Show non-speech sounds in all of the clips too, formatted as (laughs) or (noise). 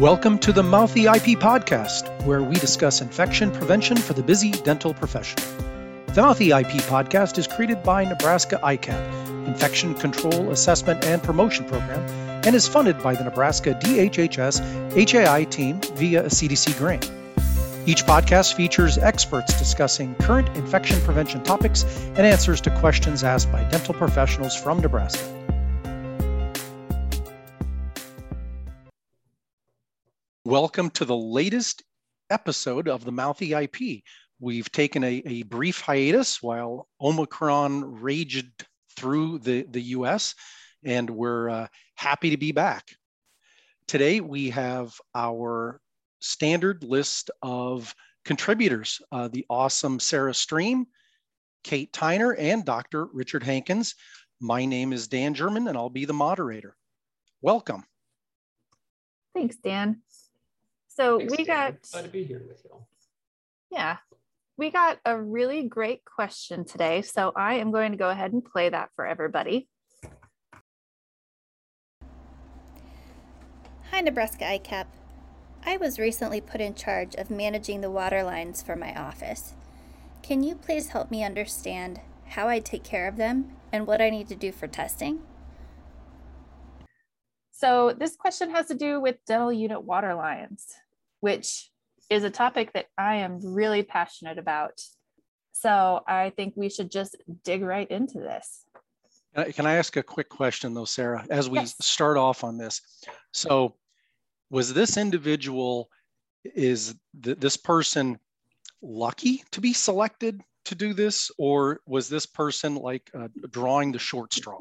Welcome to the Mouthy IP podcast, where we discuss infection prevention for the busy dental profession. The Mouthy IP podcast is created by Nebraska ICAP, Infection Control Assessment and Promotion Program, and is funded by the Nebraska DHHS HAI team via a CDC grant. Each podcast features experts discussing current infection prevention topics and answers to questions asked by dental professionals from Nebraska. Welcome to the latest episode of the Mouthy IP. We've taken a, a brief hiatus while Omicron raged through the, the US, and we're uh, happy to be back. Today, we have our standard list of contributors uh, the awesome Sarah Stream, Kate Tyner, and Dr. Richard Hankins. My name is Dan German, and I'll be the moderator. Welcome. Thanks, Dan. So Thanks, we Dan. got Glad to be here with you. yeah, we got a really great question today. So I am going to go ahead and play that for everybody. Hi, Nebraska ICAP. I was recently put in charge of managing the water lines for my office. Can you please help me understand how I take care of them and what I need to do for testing? So this question has to do with dental unit water lines, which is a topic that I am really passionate about. So I think we should just dig right into this. Can I- ask a quick question though, Sarah, as we Yes. start off on this? So was this individual, is th- this person lucky to be selected to do this? Or was this person like uh, drawing the short straw?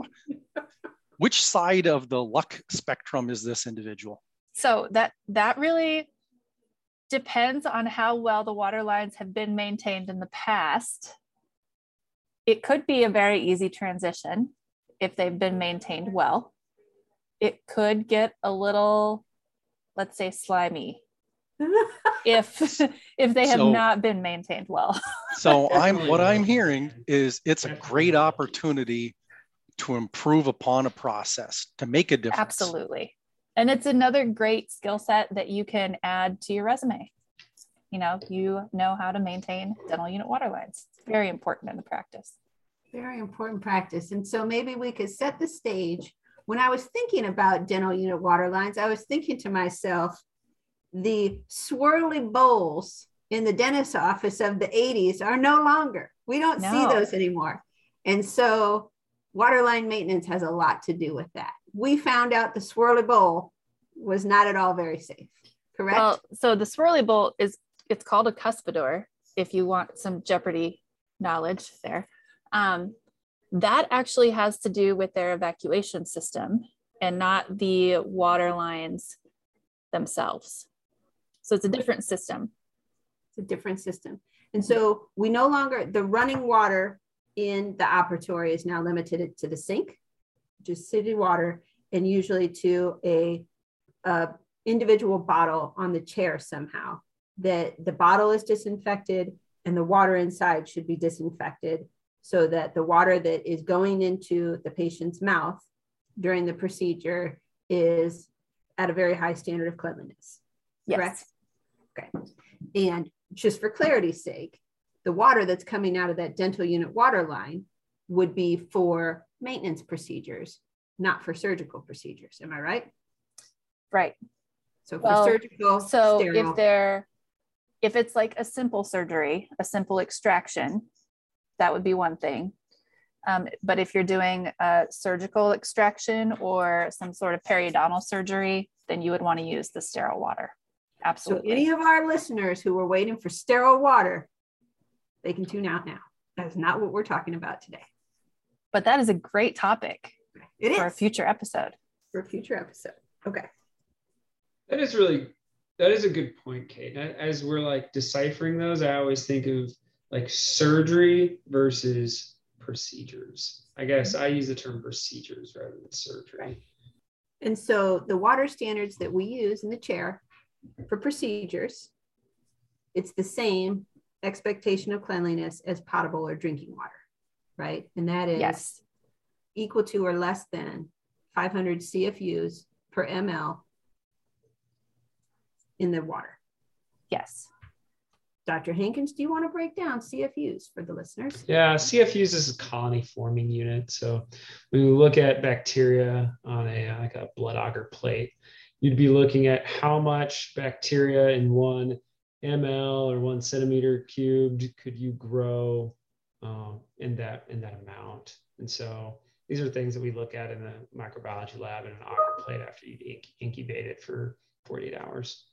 Which side of the luck spectrum is this individual? So that that really depends on how well the water lines have been maintained in the past. It could be a very easy transition if they've been maintained well. It could get a little, let's say, slimy (laughs) if if they have So- not been maintained well. So (laughs) I'm, what I'm hearing is it's a great opportunity to improve upon a process, to make a difference. Absolutely. And it's another great skill set that you can add to your resume. You know, you know how to maintain dental unit water lines. It's very important in the practice. Very important practice. And so maybe we could set the stage. When I was thinking about dental unit water lines, I was thinking to myself, the swirly bowls in the dentist's office of the 80s are no longer. We don't see those anymore. And so waterline maintenance has a lot to do with that. We found out the swirly bowl was not at all very safe. Correct? Well, so the swirly bowl is it's called a cuspidor if you want some Jeopardy knowledge there. Um, that actually has to do with their evacuation system and not the water lines themselves. So it's a different system. It's a different system. And so we no longer, the running water in the operatory is now limited to the sink, just city water, and usually to a, a individual bottle on the chair somehow. That the bottle is disinfected and the water inside should be disinfected so that the water that is going into the patient's mouth during the procedure is at a very high standard of cleanliness. Yes. Correct? Okay. And just for clarity's sake, the water that's coming out of that dental unit water line would be for maintenance procedures, not for surgical procedures. Am I right? Right. So for Well, surgical, So sterile, if they're if it's like a simple surgery, a simple extraction, that would be one thing. Um, but if you're doing a surgical extraction or some sort of periodontal surgery, then you would want to use the sterile water. Absolutely. so any of our listeners who are waiting for sterile water, they can tune out now. That's not what we're talking about today. but that is a great topic It is for a future episode. for a future episode. Okay. That is really that is a good point, Kate. As we're like deciphering those, I always think of like surgery versus procedures. I guess I use the term procedures rather than surgery. And so the water standards that we use in the chair for procedures, it's the same expectation of cleanliness as potable or drinking water, right? And that is Yes. equal to or less than 500 CFUs per ml in the water. Yes. Dr. Hankins, do you want to break down CFUs for the listeners? Yeah, CFUs is a colony forming unit. So when you look at bacteria on a like a blood agar plate, you'd be looking at how much bacteria in one ml or one centimeter cubed could you grow um, in that in that amount. And so these are things that we look at in the microbiology lab in an agar plate after you incubate it for 48 hours.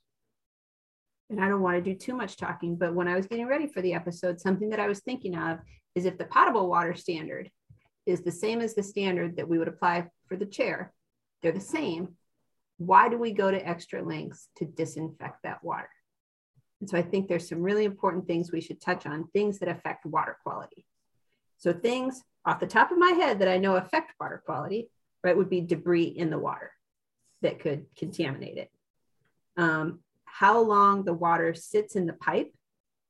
And I don't want to do too much talking, but when I was getting ready for the episode, something that I was thinking of is if the potable water standard is the same as the standard that we would apply for the chair, they're the same. Why do we go to extra lengths to disinfect that water? And so I think there's some really important things we should touch on, things that affect water quality. So things off the top of my head that I know affect water quality, right, would be debris in the water that could contaminate it. Um, how long the water sits in the pipe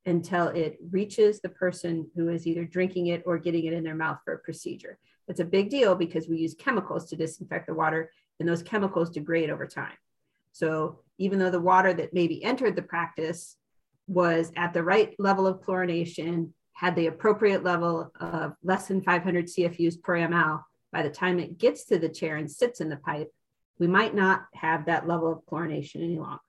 until it reaches the person who is either drinking it or getting it in their mouth for a procedure. That's a big deal because we use chemicals to disinfect the water, and those chemicals degrade over time. So even though the water that maybe entered the practice was at the right level of chlorination, had the appropriate level of less than 500 CFUs per ml, by the time it gets to the chair and sits in the pipe, we might not have that level of chlorination any longer.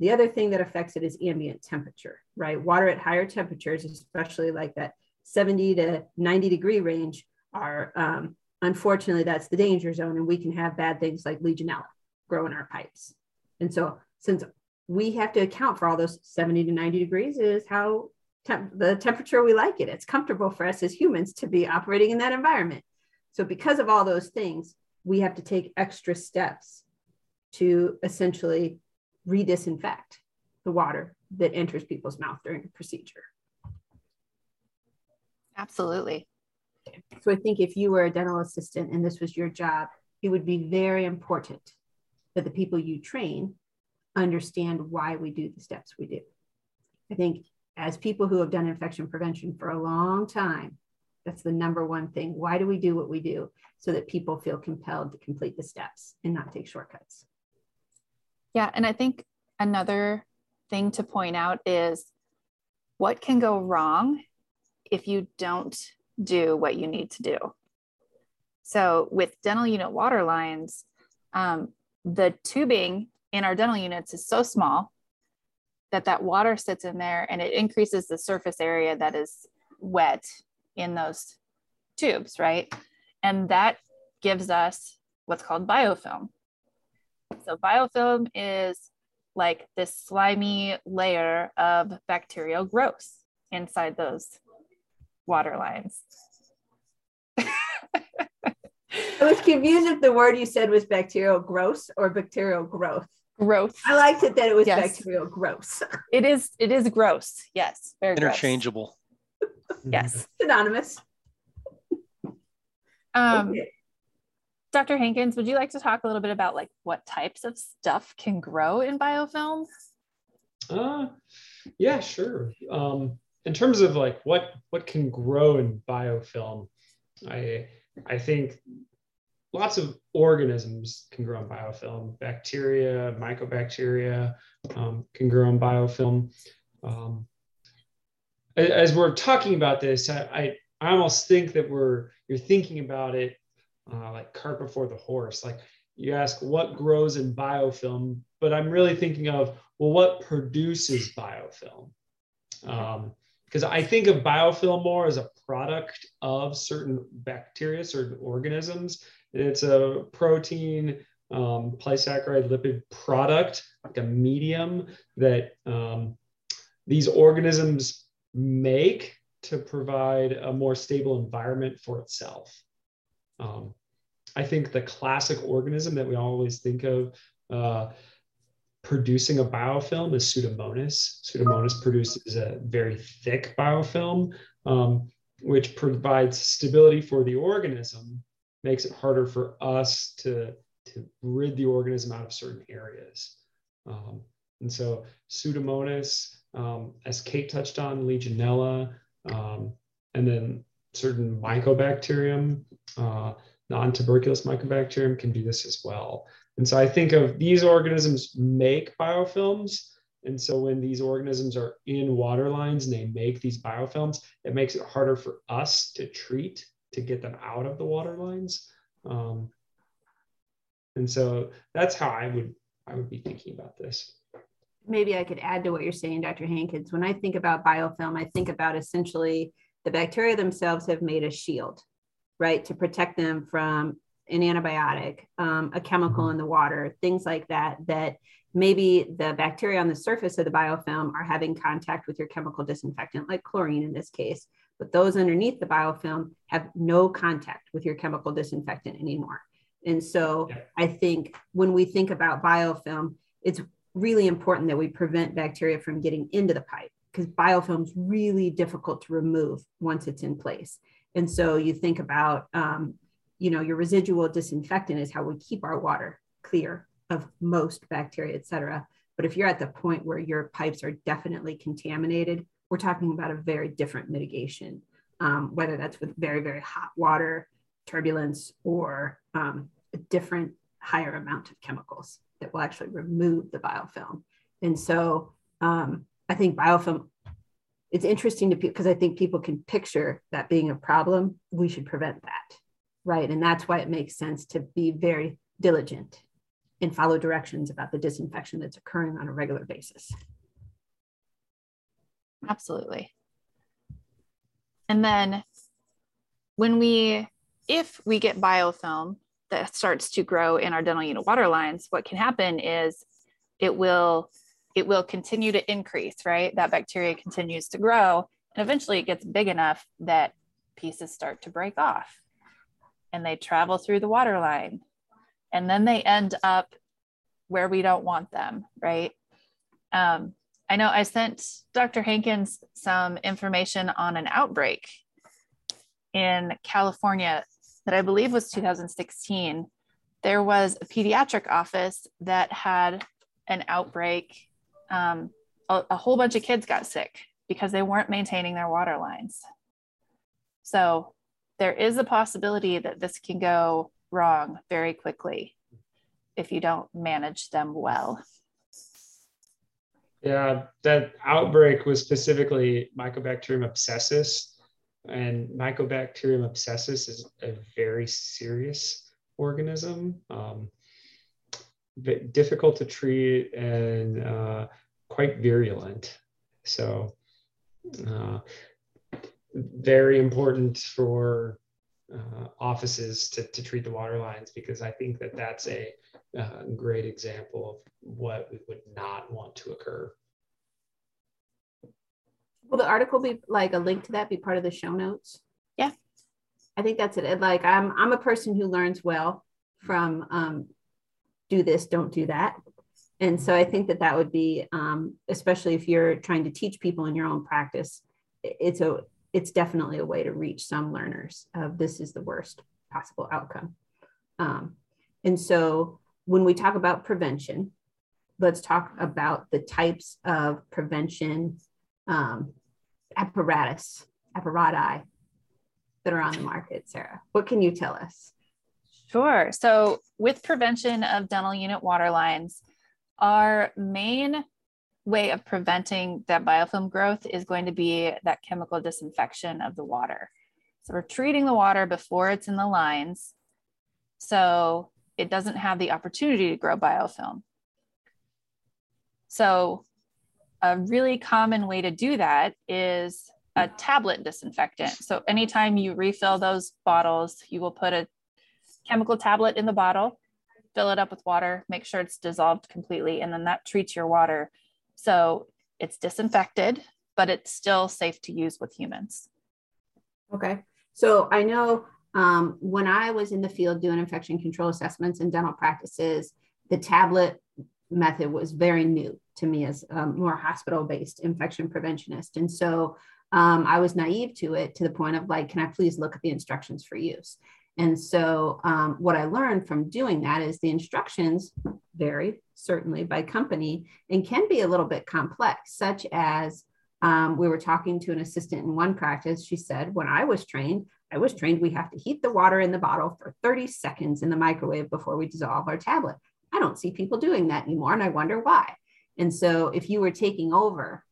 The other thing that affects it is ambient temperature, right? Water at higher temperatures, especially like that 70 to 90 degree range, are um, unfortunately that's the danger zone, and we can have bad things like Legionella grow in our pipes. And so since we have to account for all those 70 to 90 degrees is how temp- the temperature we like it. It's comfortable for us as humans to be operating in that environment. So because of all those things, we have to take extra steps to essentially re-disinfect the water that enters people's mouth during a procedure. Absolutely. So I think if you were a dental assistant and this was your job, it would be very important that the people you train understand why we do the steps we do. I think as people who have done infection prevention for a long time, that's the number one thing. Why do we do what we do? So that people feel compelled to complete the steps and not take shortcuts. Yeah. And I think another thing to point out is what can go wrong if you don't do what you need to do. So with dental unit water lines, um, the tubing in our dental units is so small that that water sits in there and it increases the surface area that is wet in those tubes, right? And that gives us what's called biofilm. So biofilm is like this slimy layer of bacterial growth inside those water lines. (laughs) I was confused if the word you said was bacterial gross or bacterial growth. Growth. I liked it that it was yes. bacterial gross. (laughs) It is. It is gross. Yes. Very interchangeable. yes. (laughs) Synonymous. Um, okay. Dr. Hankins, would you like to talk a little bit about like what types of stuff can grow in biofilm? Uh, yeah, sure. Um, in terms of like what what can grow in biofilm, I I think lots of organisms can grow in biofilm. Bacteria, mycobacteria um, can grow in biofilm. Um, as we're talking about this, I, I, I almost think that we're you're thinking about it uh, like cart before the horse. Like you ask what grows in biofilm, but I'm really thinking of well, what produces biofilm? Because I think of biofilm more as a product of certain bacteria, certain organisms. It's a protein, um, polysaccharide lipid product, like a medium that um, these organisms make to provide a more stable environment for itself. Um, I think the classic organism that we always think of uh, producing a biofilm is Pseudomonas. Pseudomonas produces a very thick biofilm, um, which provides stability for the organism, makes it harder for us to, to rid the organism out of certain areas. Um, and so Pseudomonas, um, as Kate touched on, Legionella, um, and then certain mycobacterium, uh, non-tuberculous mycobacterium can do this as well. And so I think of these organisms make biofilms. And so when these organisms are in water lines and they make these biofilms, it makes it harder for us to treat to get them out of the water lines. Um, and so that's how I would I would be thinking about this. Maybe I could add to what you're saying, Dr. Hankins. When I think about biofilm, I think about essentially the bacteria themselves have made a shield, right, to protect them from an antibiotic, um, a chemical in the water, things like that, that maybe the bacteria on the surface of the biofilm are having contact with your chemical disinfectant, like chlorine in this case. But those underneath the biofilm have no contact with your chemical disinfectant anymore. And so yeah. I think when we think about biofilm, it's really important that we prevent bacteria from getting into the pipe because biofilm is really difficult to remove once it's in place. And so you think about, um, you know, your residual disinfectant is how we keep our water clear of most bacteria, et cetera. But if you're at the point where your pipes are definitely contaminated, we're talking about a very different mitigation, um, whether that's with very, very hot water, turbulence, or um, a different higher amount of chemicals that will actually remove the biofilm. And so um, I think biofilm, it's interesting to because I think people can picture that being a problem. We should prevent that, right? And that's why it makes sense to be very diligent and follow directions about the disinfection that's occurring on a regular basis. Absolutely. And then when we, if we get biofilm that starts to grow in our dental unit water lines, what can happen is it will it will continue to increase, right? That bacteria continues to grow and eventually it gets big enough that pieces start to break off and they travel through the water line and then they end up where we don't want them, right? Um, I know I sent Dr. Hankins some information on an outbreak in California that I believe was 2016, there was a pediatric office that had an outbreak. Um, a, a whole bunch of kids got sick because they weren't maintaining their water lines. So there is a possibility that this can go wrong very quickly if you don't manage them well. Yeah, that outbreak was specifically Mycobacterium abscessus, and Mycobacterium abscessus is a very serious organism, um, difficult to treat and uh, quite virulent. So, uh, very important for uh, offices to, to treat the water lines because I think that that's a uh, great example of what we would not want to occur. Will the article be like a link to that be part of the show notes? Yeah. I think that's it. Like I'm I'm a person who learns well from um, do this, don't do that. And so I think that that would be, um, especially if you're trying to teach people in your own practice, it's a it's definitely a way to reach some learners of this is the worst possible outcome. Um, and so when we talk about prevention, let's talk about the types of prevention um, apparatus, apparati that are on the market, Sarah? What can you tell us? Sure. So, with prevention of dental unit water lines, our main way of preventing that biofilm growth is going to be that chemical disinfection of the water. So, we're treating the water before it's in the lines so it doesn't have the opportunity to grow biofilm. So, a really common way to do that is a tablet disinfectant. So anytime you refill those bottles, you will put a chemical tablet in the bottle, fill it up with water, make sure it's dissolved completely, and then that treats your water. So it's disinfected, but it's still safe to use with humans. Okay. So I know um, when I was in the field doing infection control assessments in dental practices, the tablet method was very new to me as a more hospital based infection preventionist. And so um, I was naive to it to the point of like, can I please look at the instructions for use? And so, um, what I learned from doing that is the instructions vary certainly by company and can be a little bit complex, such as um, we were talking to an assistant in one practice. She said, when I was trained, I was trained we have to heat the water in the bottle for 30 seconds in the microwave before we dissolve our tablet. I don't see people doing that anymore, and I wonder why. And so, if you were taking over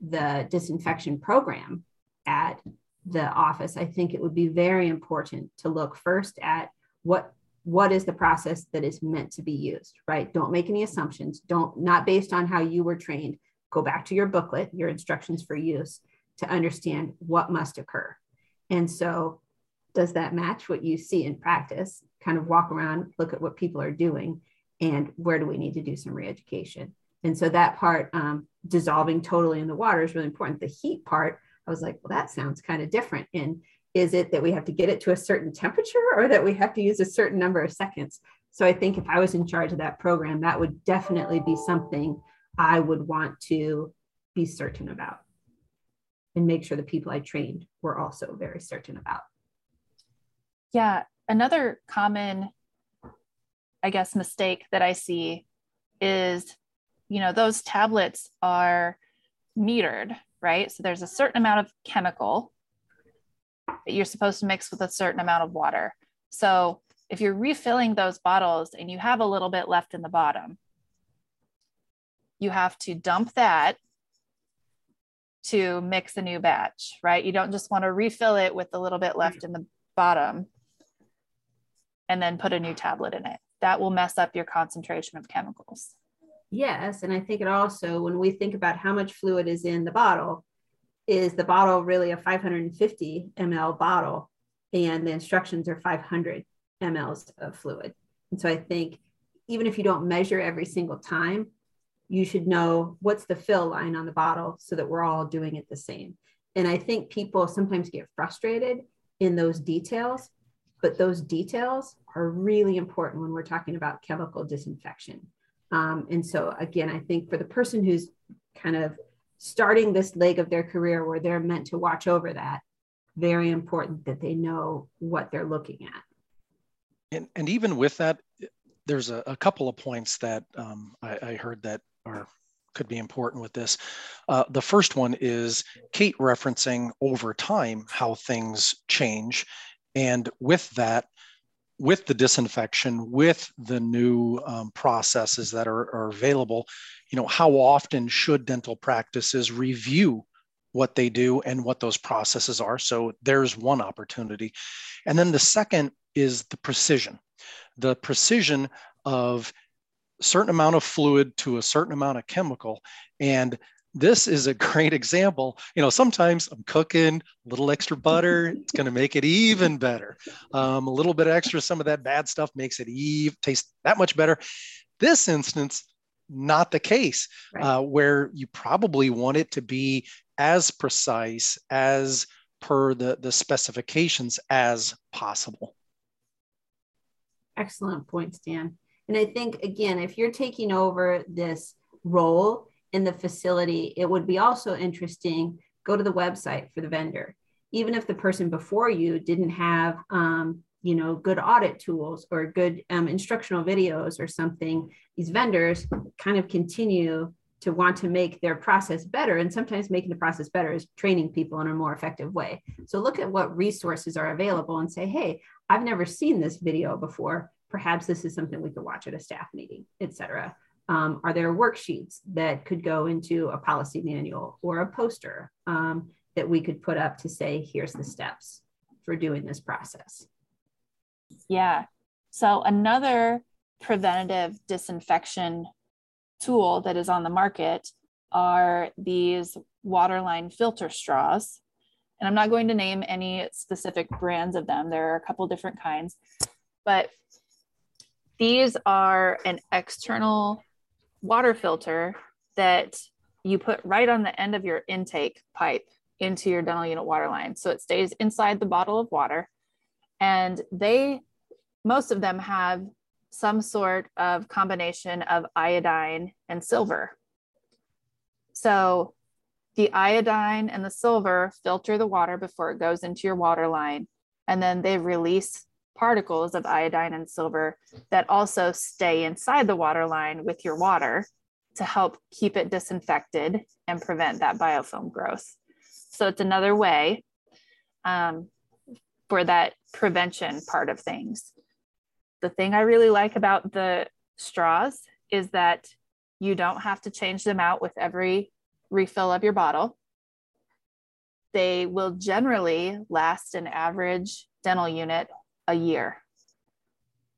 the disinfection program at the office, I think it would be very important to look first at what what is the process that is meant to be used, right? Don't make any assumptions. Don't not based on how you were trained. Go back to your booklet, your instructions for use to understand what must occur. And so, does that match what you see in practice? Kind of walk around, look at what people are doing, and where do we need to do some re-education? And so that part, um, dissolving totally in the water, is really important. The heat part, I was like, well, that sounds kind of different. And is it that we have to get it to a certain temperature or that we have to use a certain number of seconds? So I think if I was in charge of that program, that would definitely be something I would want to be certain about and make sure the people I trained were also very certain about. Yeah. Another common, I guess, mistake that I see is, you know, those tablets are metered, right? So there's a certain amount of chemical that you're supposed to mix with a certain amount of water. So if you're refilling those bottles and you have a little bit left in the bottom, you have to dump that to mix a new batch, right? You don't just want to refill it with a little bit left in the bottom and then put a new tablet in it. That will mess up your concentration of chemicals. Yes. And I think it also, when we think about how much fluid is in the bottle, is the bottle really a 550 ml bottle and the instructions are 500 mLs of fluid. And so I think even if you don't measure every single time, you should know what's the fill line on the bottle so that we're all doing it the same. And I think people sometimes get frustrated in those details, but those details are really important when we're talking about chemical disinfection. Um, and so, again, I think for the person who's kind of starting this leg of their career where they're meant to watch over that, very important that they know what they're looking at. And, and even with that, there's a, a couple of points that um, I, I, heard that are could be important with this. Uh, the first one is Kate referencing over time how things change. And with that, with the disinfection, with the new um, processes that are, are available, you know, how often should dental practices review what they do and what those processes are? So there's one opportunity. And then the second is the precision, the precision of certain amount of fluid to a certain amount of chemical. And this is a great example. You know, sometimes I'm cooking a little extra butter. It's going to make it even better. Um, a little bit extra, some of that bad stuff makes it even taste that much better. This instance, not the case, right. uh, where you probably want it to be as precise as per the, the specifications as possible. Excellent points, Dan. And I think, again, if you're taking over this role in the facility, it would be also interesting go to the website for the vendor. Even if the person before you didn't have, um, you know, good audit tools or good um, instructional videos or something, these vendors kind of continue to want to make their process better. And sometimes making the process better is training people in a more effective way. So look at what resources are available and say, hey, I've never seen this video before perhaps this is something we could watch at a staff meeting, et cetera. Um, are there worksheets that could go into a policy manual or a poster um, that we could put up to say, here's the steps for doing this process? Yeah. So another preventative disinfection tool that is on the market are these waterline filter straws. And I'm not going to name any specific brands of them. There are a couple different kinds, but these are an external water filter that you put right on the end of your intake pipe into your dental unit water line. So it stays inside the bottle of water. And they, most of them have some sort of combination of iodine and silver. So the iodine and the silver filter the water before it goes into your water line. And then they release particles of iodine and silver that also stay inside the water line with your water to help keep it disinfected and prevent that biofilm growth. So it's another way. Um, for that prevention part of things. The thing I really like about the straws is that you don't have to change them out with every refill of your bottle. They will generally last an average dental unit a year.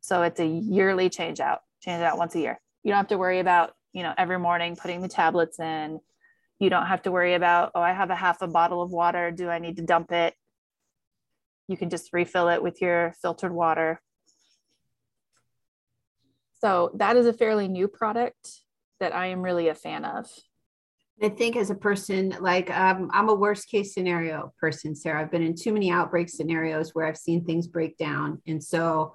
So it's a yearly change out, change out once a year. You don't have to worry about, you know, every morning putting the tablets in. You don't have to worry about, oh, I have a half a bottle of water. Do I need to dump it? You can just refill it with your filtered water. So that is a fairly new product that I am really a fan of. I think as a person, like um, I'm a worst case scenario person, Sarah. I've been in too many outbreak scenarios where I've seen things break down. And so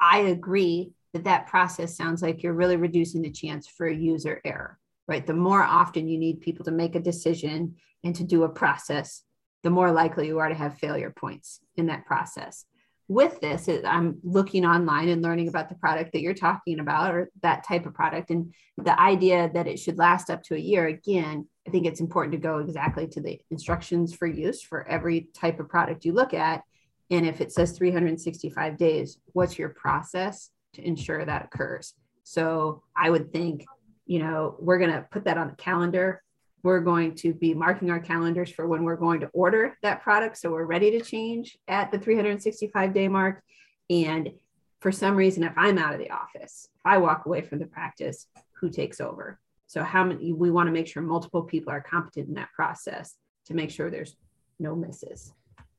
I agree that that process sounds like you're really reducing the chance for user error, right? The more often you need people to make a decision and to do a process, the more likely you are to have failure points in that process with this i'm looking online and learning about the product that you're talking about or that type of product. And the idea that it should last up to a year again i think it's important to go exactly to the instructions for use for every type of product you look at. And if it says 365 days what's your process to ensure that occurs? So i would think you know we're going to put that on the calendar we're going to be marking our calendars for when we're going to order that product. So we're ready to change at the 365 day mark. And for some reason, if I'm out of the office, if I walk away from the practice, who takes over? So how many we want to make sure multiple people are competent in that process to make sure there's no misses.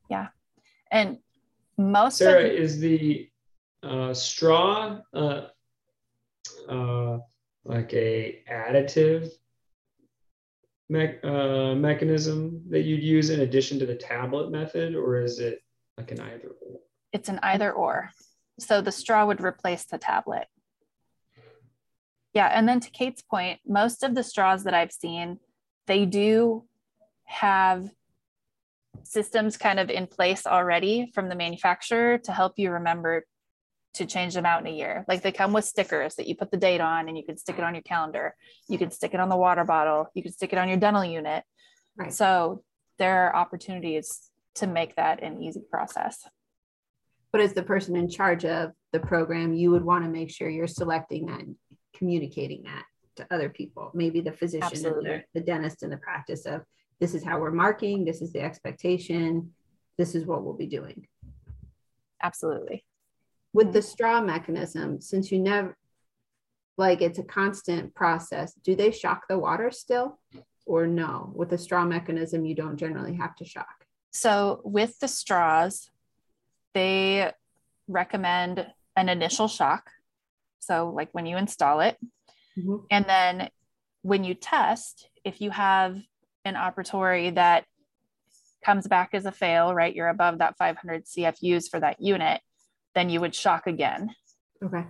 Yeah. And most Sarah of- is the uh, straw uh, uh, like a additive me- uh, mechanism that you'd use in addition to the tablet method, or is it like an either or? It's an either or. So the straw would replace the tablet. Yeah, and then to Kate's point, most of the straws that I've seen, they do have systems kind of in place already from the manufacturer to help you remember to change them out in a year. Like they come with stickers that you put the date on and you can stick it on your calendar. You can stick it on the water bottle. You can stick it on your dental unit. Right. So there are opportunities to make that an easy process. But as the person in charge of the program, you would want to make sure you're selecting that and communicating that to other people, maybe the physician and the, the dentist in the practice of this is how we're marking, this is the expectation, this is what we'll be doing. Absolutely with the straw mechanism, since you never, like it's a constant process, do they shock the water still or no? With the straw mechanism, you don't generally have to shock. So with the straws, they recommend an initial shock. So, like when you install it, mm-hmm. and then when you test, if you have an operatory that comes back as a fail, right? You're above that 500 CFUs for that unit then you would shock again. Okay.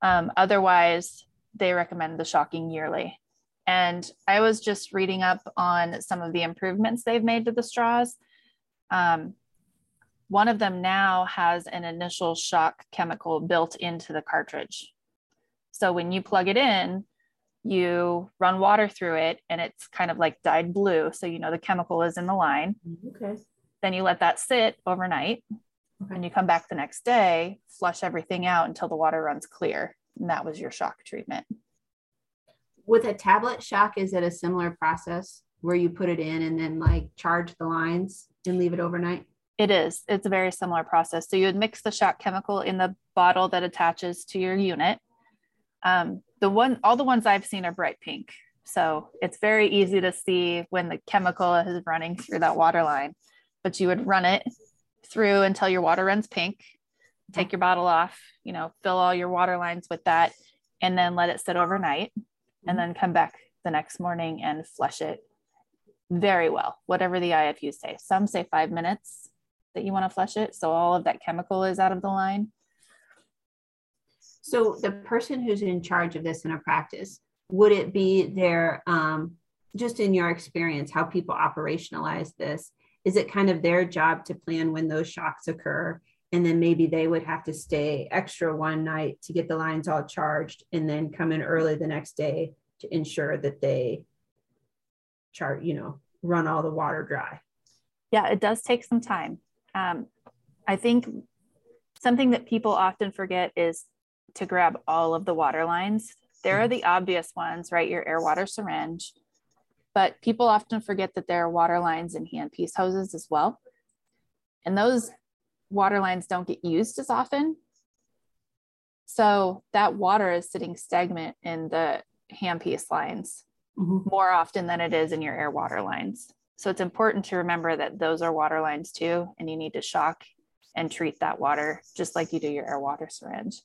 Um, otherwise, they recommend the shocking yearly. And I was just reading up on some of the improvements they've made to the straws. Um, one of them now has an initial shock chemical built into the cartridge. So when you plug it in, you run water through it and it's kind of like dyed blue. So you know the chemical is in the line. Okay. Then you let that sit overnight Okay. And you come back the next day, flush everything out until the water runs clear. And that was your shock treatment. With a tablet shock, is it a similar process where you put it in and then like charge the lines and leave it overnight? It is. It's a very similar process. So you would mix the shock chemical in the bottle that attaches to your unit. Um, the one, all the ones I've seen are bright pink. So it's very easy to see when the chemical is running through that water line. But you would run it through until your water runs pink. Take your bottle off, you know, fill all your water lines with that, and then let it sit overnight, and then come back the next morning and flush it very well, whatever the IFUs say. Some say five minutes that you want to flush it. So all of that chemical is out of the line. So the person who's in charge of this in a practice, would it be their, um, just in your experience, how people operationalize this? Is it kind of their job to plan when those shocks occur and then maybe they would have to stay extra one night to get the lines all charged and then come in early the next day to ensure that they chart you know run all the water dry yeah it does take some time um, I think something that people often forget is to grab all of the water lines. There are the obvious ones, right? Your air water syringe. But people often forget that there are water lines and handpiece hoses as well. And those water lines don't get used as often. So that water is sitting stagnant in the handpiece lines mm-hmm. more often than it is in your air water lines. So it's important to remember that those are water lines too, and you need to shock and treat that water just like you do your air water syringe.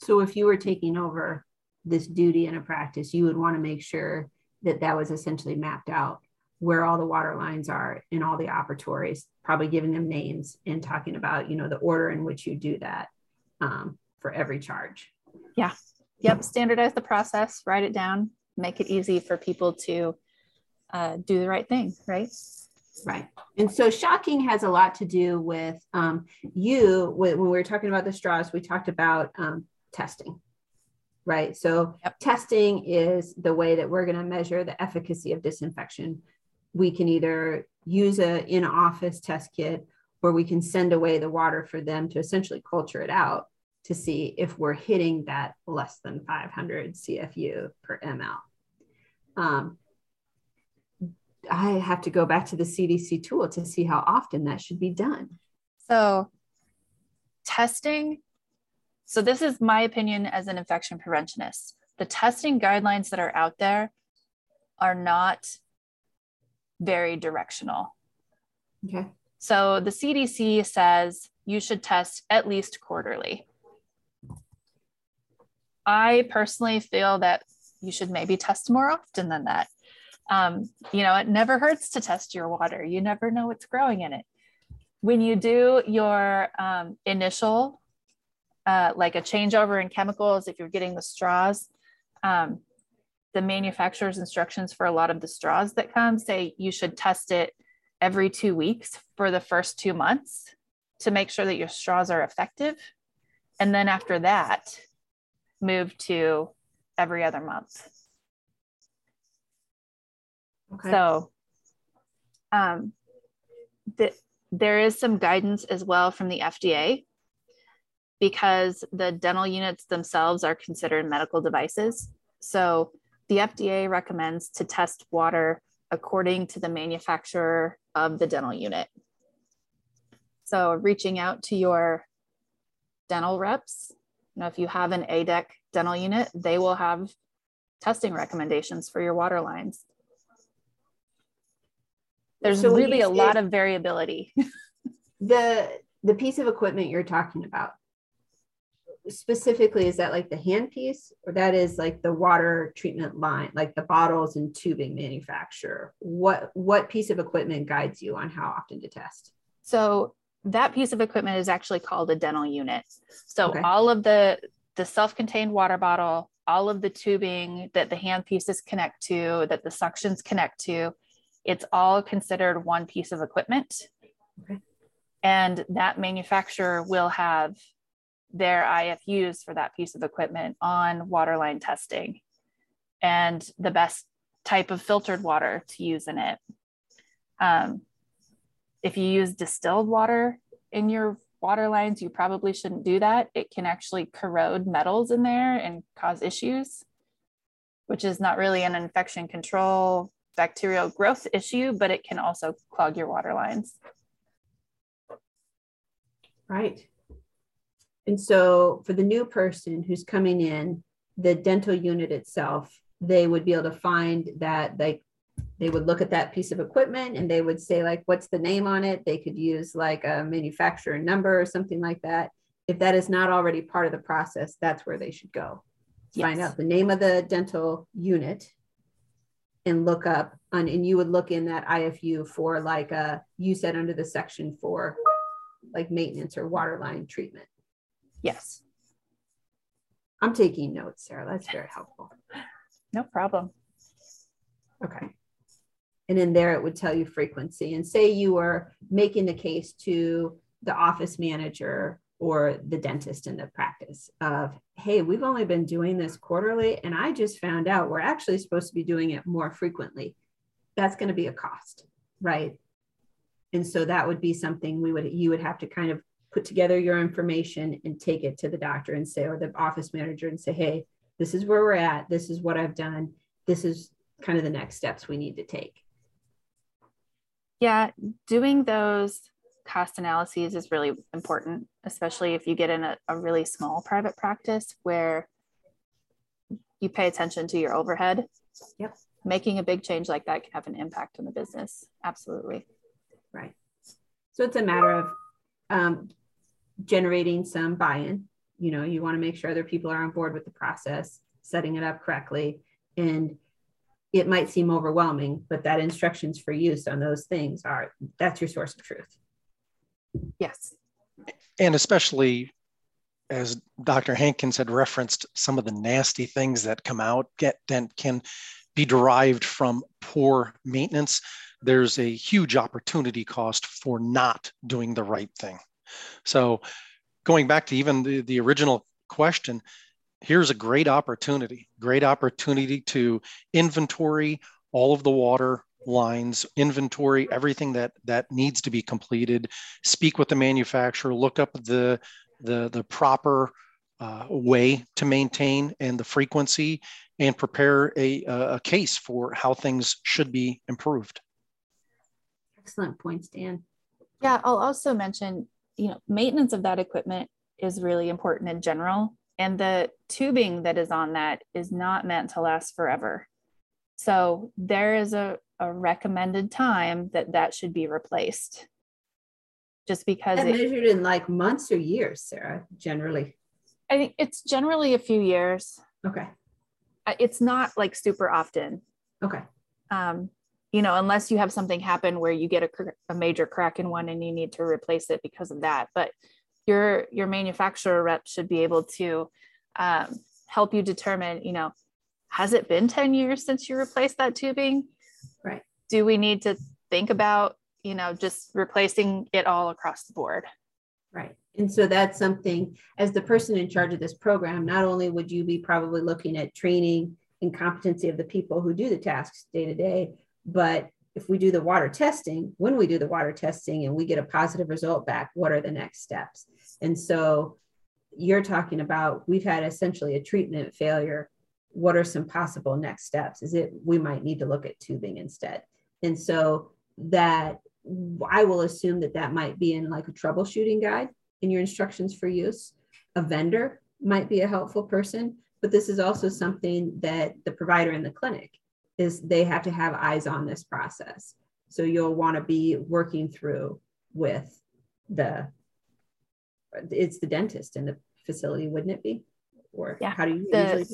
So if you were taking over this duty in a practice, you would want to make sure that that was essentially mapped out where all the water lines are in all the operatories, probably giving them names and talking about, you know, the order in which you do that um, for every charge. Yeah. Yep. Standardize the process, write it down, make it easy for people to uh, do the right thing, right? Right. And so shocking has a lot to do with um, you. When we were talking about the straws, we talked about um, testing, right? So yep. testing is the way that we're going to measure the efficacy of disinfection. We can either use a in-office test kit or we can send away the water for them to essentially culture it out to see if we're hitting that less than 500 CFU per ml. Um, I have to go back to the CDC tool to see how often that should be done. So, testing. So, this is my opinion as an infection preventionist. The testing guidelines that are out there are not very directional. Okay. So, the CDC says you should test at least quarterly. I personally feel that you should maybe test more often than that um, you know, it never hurts to test your water. You never know what's growing in it. When you do your um, initial, uh, like a changeover in chemicals, if you're getting the straws, um, the manufacturer's instructions for a lot of the straws that come say you should test it every two weeks for the first two months to make sure that your straws are effective. And then after that, move to every other month. Okay. So um, the, there is some guidance as well from the FDA because the dental units themselves are considered medical devices. So the FDA recommends to test water according to the manufacturer of the dental unit. So reaching out to your dental reps, you know, if you have an A-dec dental unit, they will have testing recommendations for your water lines there's so really a lot of variability (laughs) the the piece of equipment you're talking about specifically is that like the hand piece or that is like the water treatment line like the bottles and tubing manufacturer what what piece of equipment guides you on how often to test so that piece of equipment is actually called a dental unit so okay. all of the the self-contained water bottle all of the tubing that the hand pieces connect to that the suctions connect to it's all considered one piece of equipment. Okay. And that manufacturer will have their IFUs for that piece of equipment on waterline testing and the best type of filtered water to use in it. Um, if you use distilled water in your water lines, you probably shouldn't do that. It can actually corrode metals in there and cause issues, which is not really an infection control bacterial growth issue, but it can also clog your water lines. Right. And so for the new person who's coming in, the dental unit itself, they would be able to find that they they would look at that piece of equipment and they would say like what's the name on it they could use like a manufacturer number or something like that if that is not already part of the process that's where they should go yes. find out the name of the dental unit and look up on, and you would look in that IFU for like a, you said under the section for like maintenance or water line treatment. Yes. I'm taking notes, Sarah. That's very helpful. No problem. Okay. And in there, it would tell you frequency. And say you were making the case to the office manager or the dentist in the practice of, hey, we've only been doing this quarterly, and I just found out we're actually supposed to be doing it more frequently. That's going to be a cost, right? And so that would be something we would you would have to kind of put together your information and take it to the doctor and say, or the office manager and say, hey, this is where we're at. This is what I've done. This is kind of the next steps we need to take. Yeah, doing those cost analyses is really important, especially if you get in a, a really small private practice where you pay attention to your overhead. Yep. Making a big change like that can have an impact on the business. Absolutely. Right. So it's a matter of um, generating some buy-in. You know, you want to make sure other people are on board with the process, setting it up correctly, and it might seem overwhelming, but that instructions for use on those things are that's your source of truth. Yes. And especially as Dr. Hankins had referenced, some of the nasty things that come out get and can be derived from poor maintenance. There's a huge opportunity cost for not doing the right thing. So, going back to even the, the original question, here's a great opportunity, great opportunity to inventory all of the water lines, inventory everything that that needs to be completed, speak with the manufacturer, look up the the the proper uh, way to maintain and the frequency, and prepare a, a case for how things should be improved. Excellent points, Dan. Yeah, I'll also mention, you know, maintenance of that equipment is really important in general. And the tubing that is on that is not meant to last forever. So there is a, a recommended time that that should be replaced. Just because and it, measured in like months or years, Sarah, generally. I think it's generally a few years. Okay. It's not like super often. Okay. Um, you know, unless you have something happen where you get a, a major crack in one and you need to replace it because of that. But your your manufacturer rep should be able to um, help you determine, you know, has it been 10 years since you replaced that tubing? Right. Do we need to think about, you know, just replacing it all across the board? Right. And so that's something, as the person in charge of this program, not only would you be probably looking at training and competency of the people who do the tasks day to day, but if we do the water testing, when we do the water testing and we get a positive result back, what are the next steps? And so you're talking about we've had essentially a treatment failure. What are some possible next steps? Is it we might need to look at tubing instead? And so that I will assume that that might be in like a troubleshooting guide in your instructions for use. A vendor might be a helpful person, but this is also something that the provider in the clinic is they have to have eyes on this process. So you'll want to be working through with the it's the dentist in the facility, wouldn't it be? Or yeah, how do you the, usually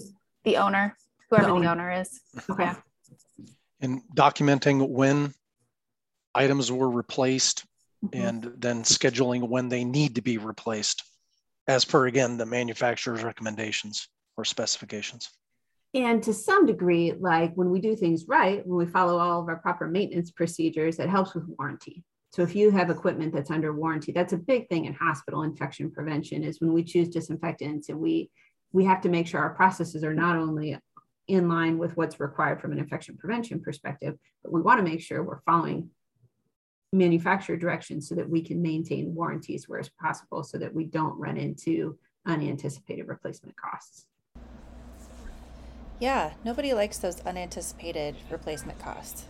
the owner, whoever the The owner, owner. is. Okay. Yeah. And documenting when items were replaced Mhm. and then scheduling when they need to be replaced as per again the manufacturer's recommendations or specifications. And to some degree, like when we do things right, when we follow all of our proper maintenance procedures, it helps with warranty. So if you have equipment that's under warranty, that's a big thing in hospital infection prevention is when we choose disinfectants and we we have to make sure our processes are not only in line with what's required from an infection prevention perspective, but we want to make sure we're following manufacturer directions so that we can maintain warranties where it's possible so that we don't run into unanticipated replacement costs. Yeah, nobody likes those unanticipated replacement costs.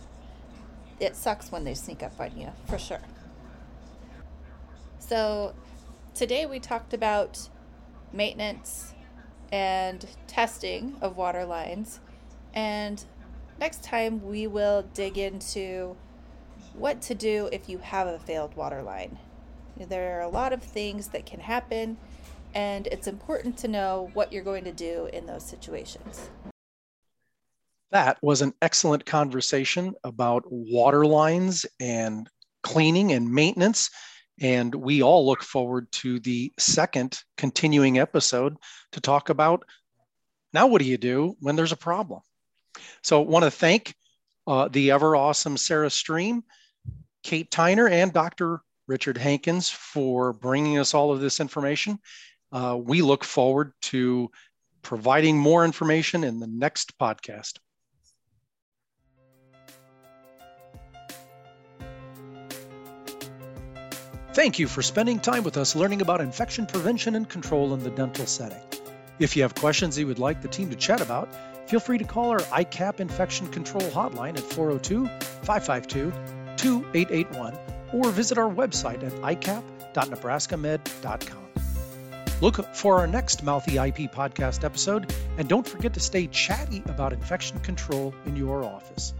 It sucks when they sneak up on you, for sure. So, today we talked about maintenance and testing of water lines. And next time we will dig into what to do if you have a failed water line. There are a lot of things that can happen, and it's important to know what you're going to do in those situations. That was an excellent conversation about water lines and cleaning and maintenance. And we all look forward to the second continuing episode to talk about now what do you do when there's a problem? So, want to thank uh, the ever awesome Sarah Stream, Kate Tyner, and Dr. Richard Hankins for bringing us all of this information. Uh, we look forward to providing more information in the next podcast. Thank you for spending time with us learning about infection prevention and control in the dental setting. If you have questions you would like the team to chat about, feel free to call our ICAP Infection Control Hotline at 402 552 2881 or visit our website at icap.nebraskamed.com. Look for our next Mouthy IP podcast episode, and don't forget to stay chatty about infection control in your office.